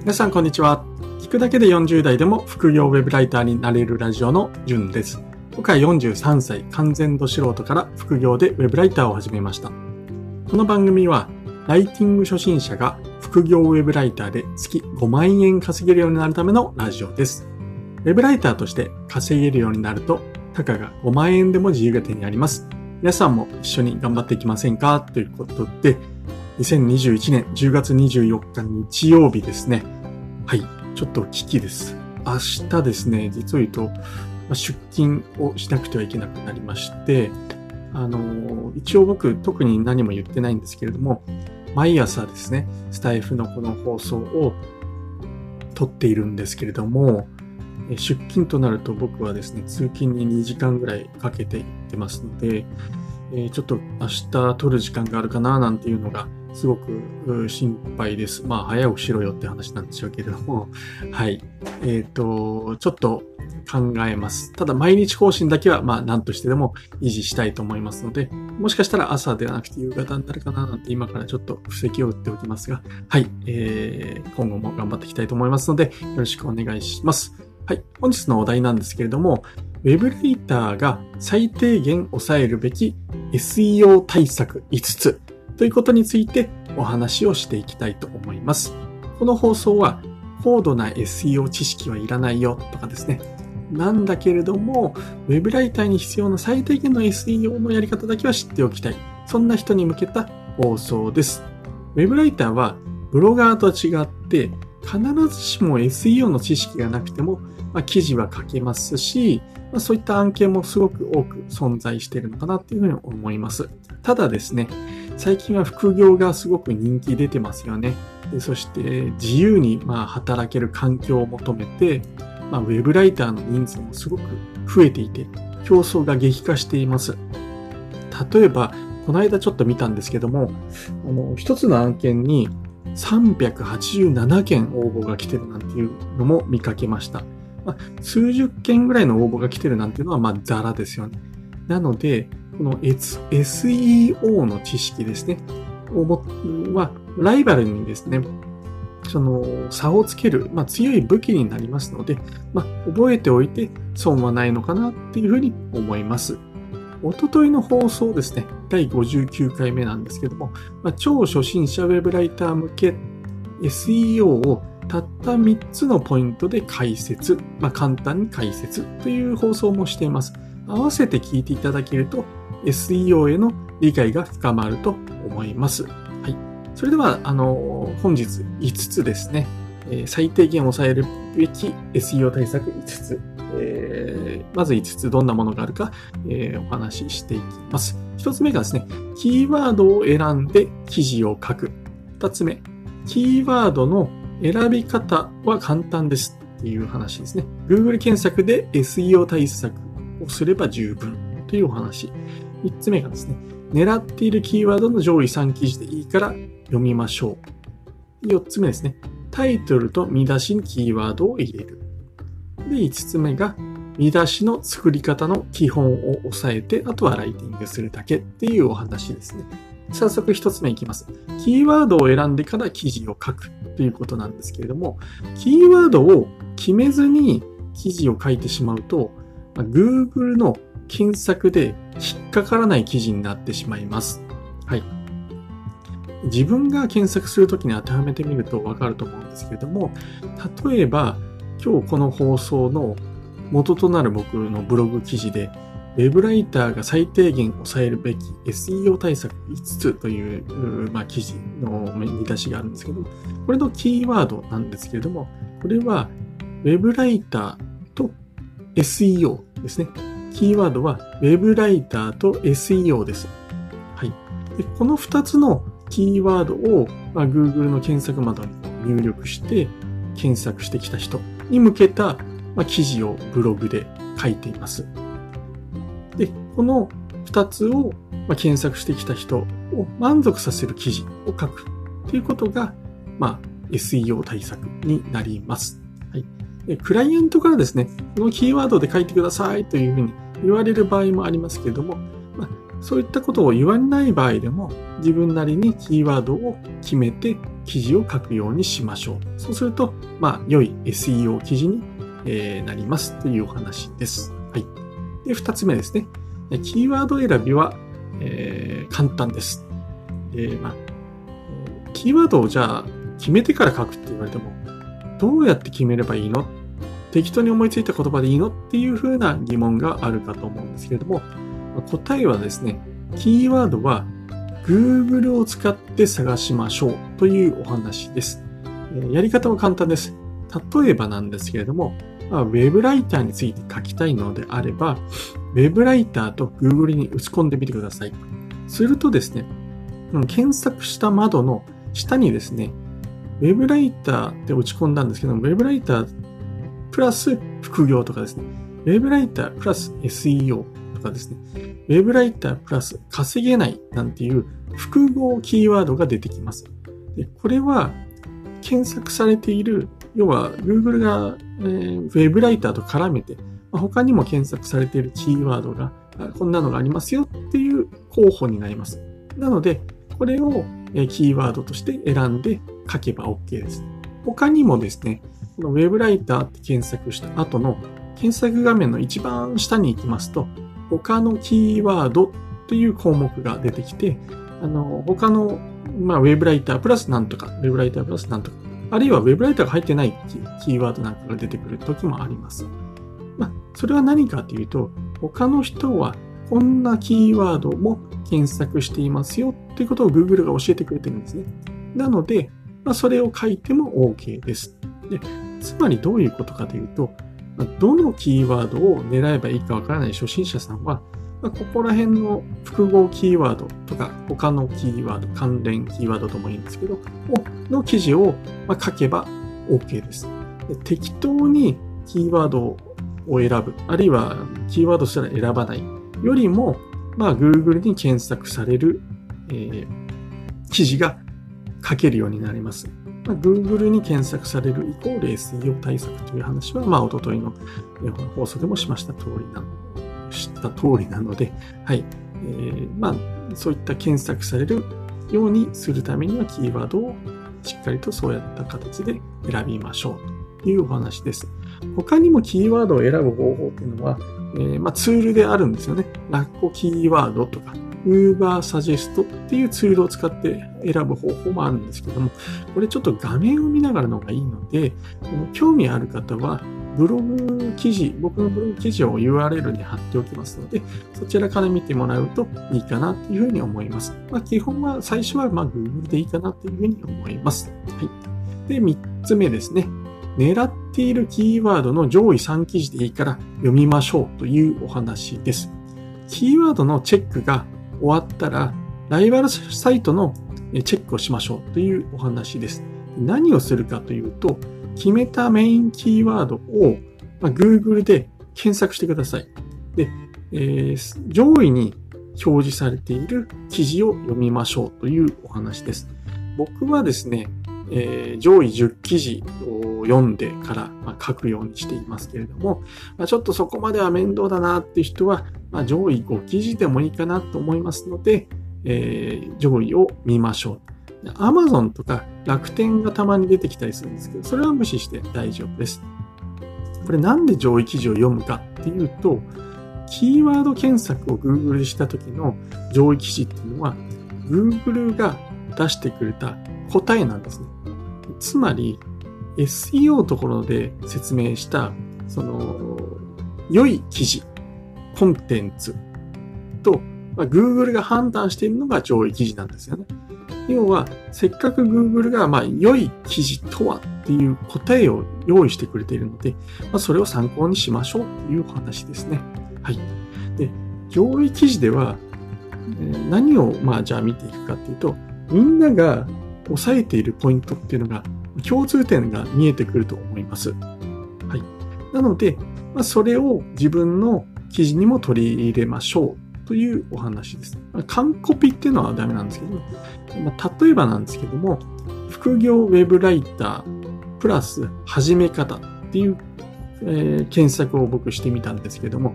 皆さんこんにちは。聞くだけで40代でも副業ウェブライターになれるラジオのじゅんです。今回43歳完全度素人から副業でウェブライターを始めました。この番組はライティング初心者が副業ウェブライターで月5万円稼げるようになるためのラジオです。ウェブライターとして稼げるようになると、たかが5万円でも自由が手にあります。皆さんも一緒に頑張っていきませんか？ということで、2021年10月24日日曜日ですね。はい。ちょっと危機です。明日ですね、実を言うと、出勤をしなくてはいけなくなりまして、あの、一応僕特に何も言ってないんですけれども、毎朝ですね、スタイフのこの放送を撮っているんですけれども、出勤となると僕はですね、通勤に2時間ぐらいかけて行ってますので、ちょっと明日撮る時間があるかななんていうのがすごく心配です。まあ、早起きしろよって話なんでしょうけれども、はい。えっ、ー、と、ちょっと考えます。ただ、毎日更新だけは、まあ、何としてでも維持したいと思いますので、もしかしたら朝ではなくて夕方になるかななんて今からちょっと布石を打っておきますが、はい。えー、今後も頑張っていきたいと思いますので、よろしくお願いします。はい。本日のお題なんですけれども、ウェブライターが最低限抑えるべき SEO 対策5つということについてお話をしていきたいと思います。この放送は高度な SEO 知識はいらないよとかですね。なんだけれども、ウェブライターに必要な最低限の SEO のやり方だけは知っておきたい。そんな人に向けた放送です。ウェブライターはブロガーと違って必ずしも SEO の知識がなくても、まあ、記事は書けますし、まあ、そういった案件もすごく多く存在しているのかなっていうふうに思います。ただですね、最近は副業がすごく人気出てますよね。でそして自由にまあ働ける環境を求めて、まあ、ウェブライターの人数もすごく増えていて、競争が激化しています。例えば、この間ちょっと見たんですけども、あの、一つの案件に387件応募が来てるなんていうのも見かけました。まあ、数十件ぐらいの応募が来てるなんていうのはまあザラですよね。なので、この SEO の知識ですね。は、ライバルにですね、その差をつける、まあ、強い武器になりますので、まあ、覚えておいて損はないのかなっていうふうに思います。おとといの放送ですね、第59回目なんですけども、まあ、超初心者ウェブライター向け SEO をたった3つのポイントで解説、まあ、簡単に解説という放送もしています。合わせて聞いていただけると SEO への理解が深まると思います。はい。それでは、あの、本日5つですね、え、最低限抑えるべき SEO 対策5つ。えー、まず5つどんなものがあるか、えー、お話ししていきます。1つ目がですね、キーワードを選んで記事を書く。2つ目、キーワードの選び方は簡単ですっていう話ですね。Google 検索で SEO 対策をすれば十分というお話。3つ目がですね、狙っているキーワードの上位3記事でいいから読みましょう。4つ目ですね、タイトルと見出しにキーワードを入れる。で、5つ目が、見出しの作り方の基本を押さえて、あとはライティングするだけっていうお話ですね。早速1つ目いきます。キーワードを選んでから記事を書くということなんですけれども、キーワードを決めずに記事を書いてしまうと、Google の検索で引っかからない記事になってしまいます。はい。自分が検索するときに当てはめてみるとわかると思うんですけれども、例えば今日この放送の元となる僕のブログ記事で、ウェブライターが最低限抑えるべき SEO 対策5つという、まあ、記事の見出しがあるんですけど、これのキーワードなんですけれども、これはウェブライターと SEO ですね。キーワードは Web ライターと SEO です。はい。でこの2つのキーワードを、まあ、Google の検索窓に入力して検索してきた人に向けた、まあ、記事をブログで書いています。で、この2つを、まあ、検索してきた人を満足させる記事を書くということが、まあ、SEO 対策になります。クライアントからですね、このキーワードで書いてくださいというふうに言われる場合もありますけれども、まあ、そういったことを言われない場合でも、自分なりにキーワードを決めて記事を書くようにしましょう。そうすると、まあ、良い SEO 記事に、え、なりますというお話です。はい。で、二つ目ですね。キーワード選びは、えー、簡単です。えー、まあ、キーワードをじゃあ決めてから書くって言われても、どうやって決めればいいの？適当に思いついた言葉でいいの？っていうふうな疑問があるかと思うんですけれども、答えはですね、キーワードは Google を使って探しましょうというお話です。やり方は簡単です。例えばなんですけれども、まあ、ウェブライターについて書きたいのであれば、ウェブライターと Google に打ち込んでみてください。するとですね、検索した窓の下にですね、ウェブライターって打ち込んだんですけども、ウェブライタープラス副業とかですね、ウェブライタープラス SEO とかですね、ウェブライタープラス稼げないなんていう複合キーワードが出てきます。でこれは検索されている、要は Google が、えー、ウェブライターと絡めて、まあ、他にも検索されているキーワードが、こんなのがありますよっていう候補になります。なので、これをキーワードとして選んで書けば OK です。他にもですね、このウェブライターって検索した後の検索画面の一番下に行きますと、他のキーワードという項目が出てきて、あの、他の、まあ、ウェブライタープラスなんとか、ウェブライタープラスなんとか、あるいはウェブライターが入ってないキーワードなんかが出てくる時もあります。まあ、それは何かというと、他の人はこんなキーワードも検索していますよっていうことを Google が教えてくれてるんですね。なので、まあ、それを書いても OK です。で、つまりどういうことかというと、どのキーワードを狙えばいいかわからない初心者さんは、ここら辺の複合キーワードとか、他のキーワード、関連キーワードともいいんですけど、の記事を書けば OK です。で適当にキーワードを選ぶ、あるいはキーワードすら選ばないよりも、まあ、Google に検索される、えー、記事が書けるようになります。まあ、Google に検索されるイコール SEO 対策という話は、まあ、おとといの放送でもしました通りなの、した通りなので、はい。えー、まあ、そういった検索されるようにするためには、キーワードをしっかりとそうやった形で選びましょうというお話です。他にもキーワードを選ぶ方法っていうのは、えー、まあ、ツールであるんですよね。ラッコキーワードとか、Uber Suggest っていうツールを使って選ぶ方法もあるんですけども、これちょっと画面を見ながらの方がいいので、興味ある方は、ブログ記事、僕のブログ記事を URL に貼っておきますので、そちらから見てもらうといいかなというふうに思います。まあ、基本は、最初はま Google でいいかなというふうに思います。はい。で、3つ目ですね。狙っているキーワードの上位3記事でいいから読みましょうというお話です。キーワードのチェックが終わったら、ライバルサイトのチェックをしましょうというお話です。何をするかというと、決めたメインキーワードを、ま、Google で検索してください。で、えー、上位に表示されている記事を読みましょうというお話です。僕はですね、えー、上位10記事を読んでから、まあ、書くようにしていますけれども、まあ、ちょっとそこまでは面倒だなっていう人は、まあ、上位5記事でもいいかなと思いますので、えー、上位を見ましょう。Amazon とか楽天がたまに出てきたりするんですけど、それは無視して大丈夫です。これなんで上位記事を読むかっていうと、キーワード検索を Google した時の上位記事っていうのは、Google が出してくれた答えなんですね。つまり、SEO ところで説明した、その、良い記事、コンテンツと、まあ、Google が判断しているのが上位記事なんですよね。要は、せっかく Google が、まあ、良い記事とはっていう答えを用意してくれているので、まあ、それを参考にしましょうっていうお話ですね。はい。で、上位記事では、何を、まあ、じゃあ見ていくかっていうと、みんなが押さえているポイントっていうのが、共通点が見えてくると思います。はい。なので、まあ、それを自分の記事にも取り入れましょうというお話です。まあ、完コピっていうのはダメなんですけど、まあ、例えばなんですけども、副業ウェブライタープラス始め方っていう、えー、検索を僕してみたんですけども、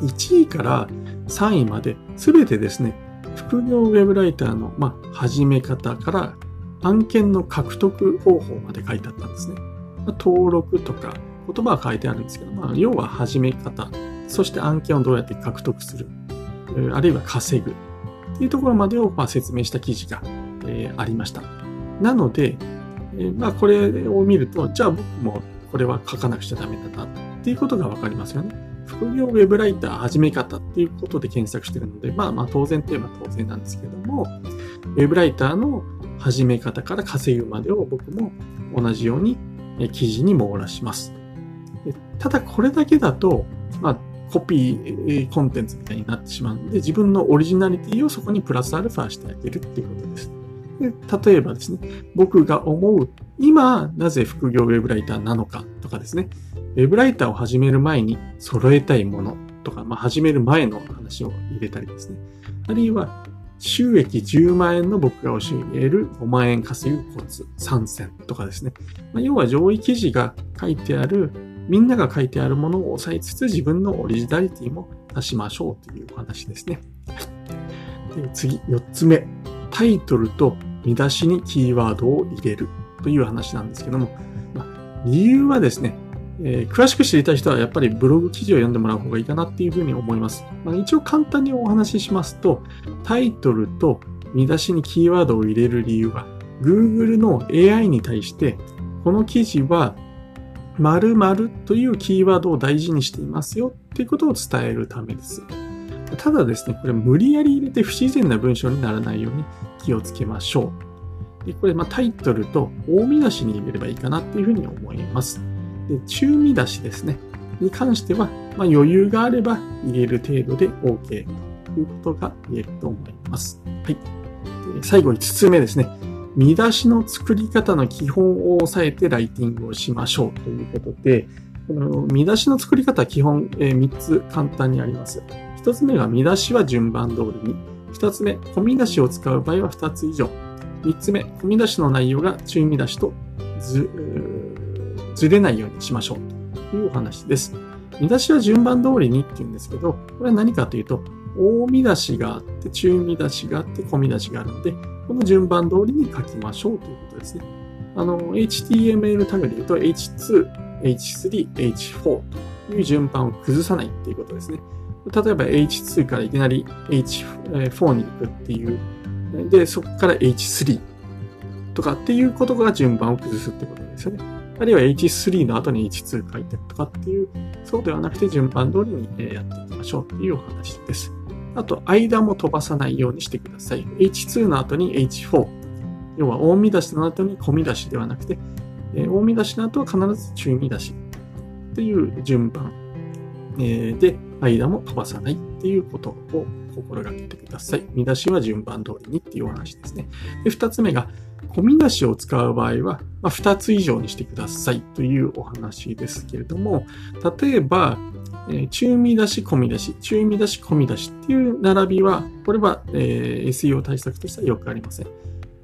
1位から3位まで、すべてですね、副業ウェブライターの、まあ、始め方から案件の獲得方法まで書いてあったんですね。まあ、登録とか言葉は書いてあるんですけど、まあ、要は始め方、そして案件をどうやって獲得する、あるいは稼ぐっていうところまでをまあ説明した記事が、えー、ありました。なので、えー、まあこれを見ると、じゃあ僕もこれは書かなくちゃダメだなっていうことがわかりますよね。副業ウェブライター始め方っていうことで検索してるので、まあまあ当然といえば当然なんですけども、ウェブライターの始め方から稼ぐまでを僕も同じように記事に網羅します。ただこれだけだと、まあ、コピーコンテンツみたいになってしまうので、自分のオリジナリティをそこにプラスアルファしてあげるっていうことです。で例えばですね、僕が思う、今、なぜ副業ウェブライターなのかとかですね、ウェブライターを始める前に揃えたいものとか、まあ、始める前の話を入れたりですね。あるいは、収益10万円の僕が教える5万円稼ぐコツ3選とかですね。まあ、要は上位記事が書いてある、みんなが書いてあるものを押さえつつ自分のオリジナリティも出しましょうというお話ですね。で次、4つ目。タイトルと見出しにキーワードを入れるという話なんですけども、まあ、理由はですね、えー、詳しく知りたい人はやっぱりブログ記事を読んでもらう方がいいかなっていうふうに思います。まあ、一応簡単にお話ししますと、タイトルと見出しにキーワードを入れる理由は、Google の AI に対して、この記事は〇〇というキーワードを大事にしていますよっていうことを伝えるためです。ただですね、これ無理やり入れて不自然な文章にならないように気をつけましょう。でこれ、まあ、タイトルと大見出しに入れればいいかなっていうふうに思います。で中見出しですね。に関しては、まあ、余裕があれば入れる程度で OK ということが言えると思います。はい。最後5つ目ですね。見出しの作り方の基本を押さえてライティングをしましょうということで、この見出しの作り方は基本、3つ簡単にあります。1つ目が見出しは順番通りに。2つ目、込み出しを使う場合は2つ以上。3つ目、込み出しの内容が中見出しとずずれないようにしましょうというお話です。見出しは順番通りにって言うんですけど、これは何かというと、大見出しがあって、中見出しがあって、小見出しがあるので、この順番通りに書きましょうということですね。あの、HTML タグで言うと H2、H3、H4 という順番を崩さないっていうことですね。例えば H2 からいきなり H4 に行くっていう。で、そこから H3 とかっていうことが順番を崩すってことですよね。あるいは H3 の後に H2 書いてとかっていう、そうではなくて順番通りにやっていきましょうっていうお話です。あと、間も飛ばさないようにしてください。H2 の後に H4。要は、大見出しの後に小見出しではなくて、大見出しの後は必ず中見出しっていう順番で、間も飛ばさないっていうことを心がけてください。見出しは順番通りにっていうお話ですね。で、二つ目が、込み出しを使う場合は、ま、2つ以上にしてくださいというお話ですけれども、例えば、え、中見出し、込み出し、中見出し、込み出しっていう並びは、これは、え、SEO 対策としてはよくありません。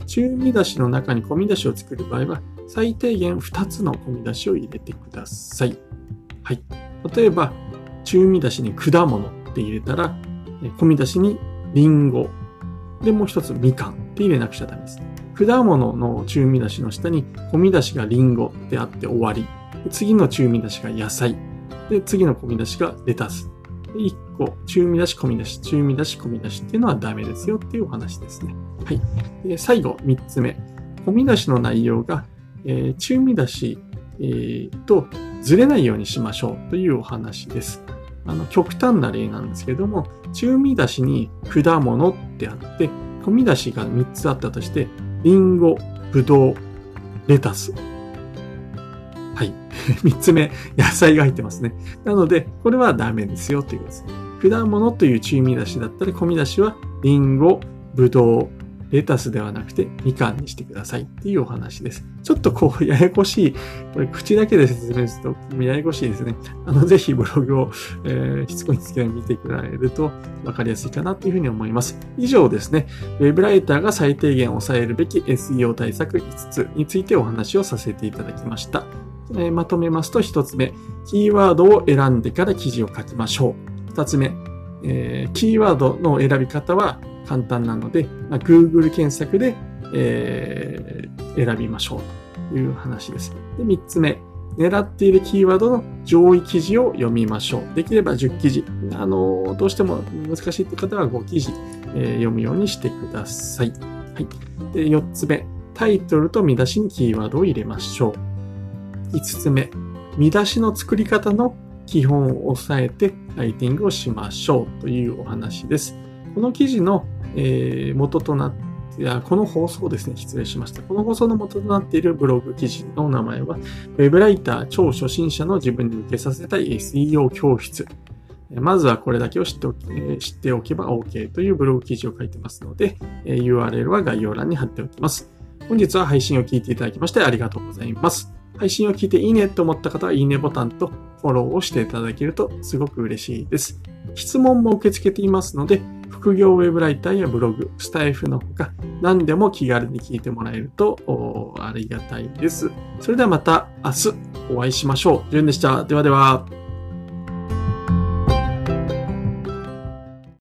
中見出しの中に込み出しを作る場合は、最低限2つの込み出しを入れてください。はい。例えば、中見出しに果物って入れたら、込み出しにリンゴ。で、もう一つみかんって入れなくちゃダメです。果物の中見出しの下に、小見出しがリンゴであって終わり。次の中見出しが野菜。で、次の小見出しがレタス。で、1個、中見出し、小見出し、中見出し、小見出しっていうのはダメですよっていうお話ですね。はい。で、最後、3つ目。小見出しの内容が、えー、中見出し、えー、とずれないようにしましょうというお話です。あの、極端な例なんですけども、中見出しに果物ってあって、小見出しが3つあったとして、リンゴ、ブドウ、レタス。はい。三つ目、野菜が入ってますね。なので、これはダメですよっていうことです。果物という中身出しだったり、込み出しは、リンゴ、ブドウ、レタスではなくてみかんにしてくださいっていうお話です。ちょっとこう、ややこしい、これ口だけで説明するとややこしいですね。あの、ぜひブログを、えー、しつこいつけ見てくれると分かりやすいかなというふうに思います。以上ですね、ウェブライターが最低限抑えるべき SEO 対策5つについてお話をさせていただきました。えー、まとめますと1つ目、キーワードを選んでから記事を書きましょう。2つ目、えー、キーワードの選び方は簡単なので、まあ、Google 検索で、えー、選びましょうという話です。で、3つ目。狙っているキーワードの上位記事を読みましょう。できれば10記事。あの、どうしても難しいって方は5記事、えー、読むようにしてください。はい。で、4つ目。タイトルと見出しにキーワードを入れましょう。5つ目。見出しの作り方の基本を押さえてライティングをしましょうというお話です。この記事の、えー、元となっていや、この放送ですね。失礼しました。この放送の元となっているブログ記事の名前は、Web ライター超初心者の自分に受けさせたい SEO 教室。まずはこれだけを知っておけ知っておけば OK というブログ記事を書いてますので、URL は概要欄に貼っておきます。本日は配信を聞いていただきましてありがとうございます。配信を聞いていいねと思った方は、いいねボタンとフォローをしていただけるとすごく嬉しいです。質問も受け付けていますので、副業ウェブライターやブログ、スタイフのほか、何でも気軽に聞いてもらえるとありがたいです。それではまた明日お会いしましょう。じゅんでした。ではでは。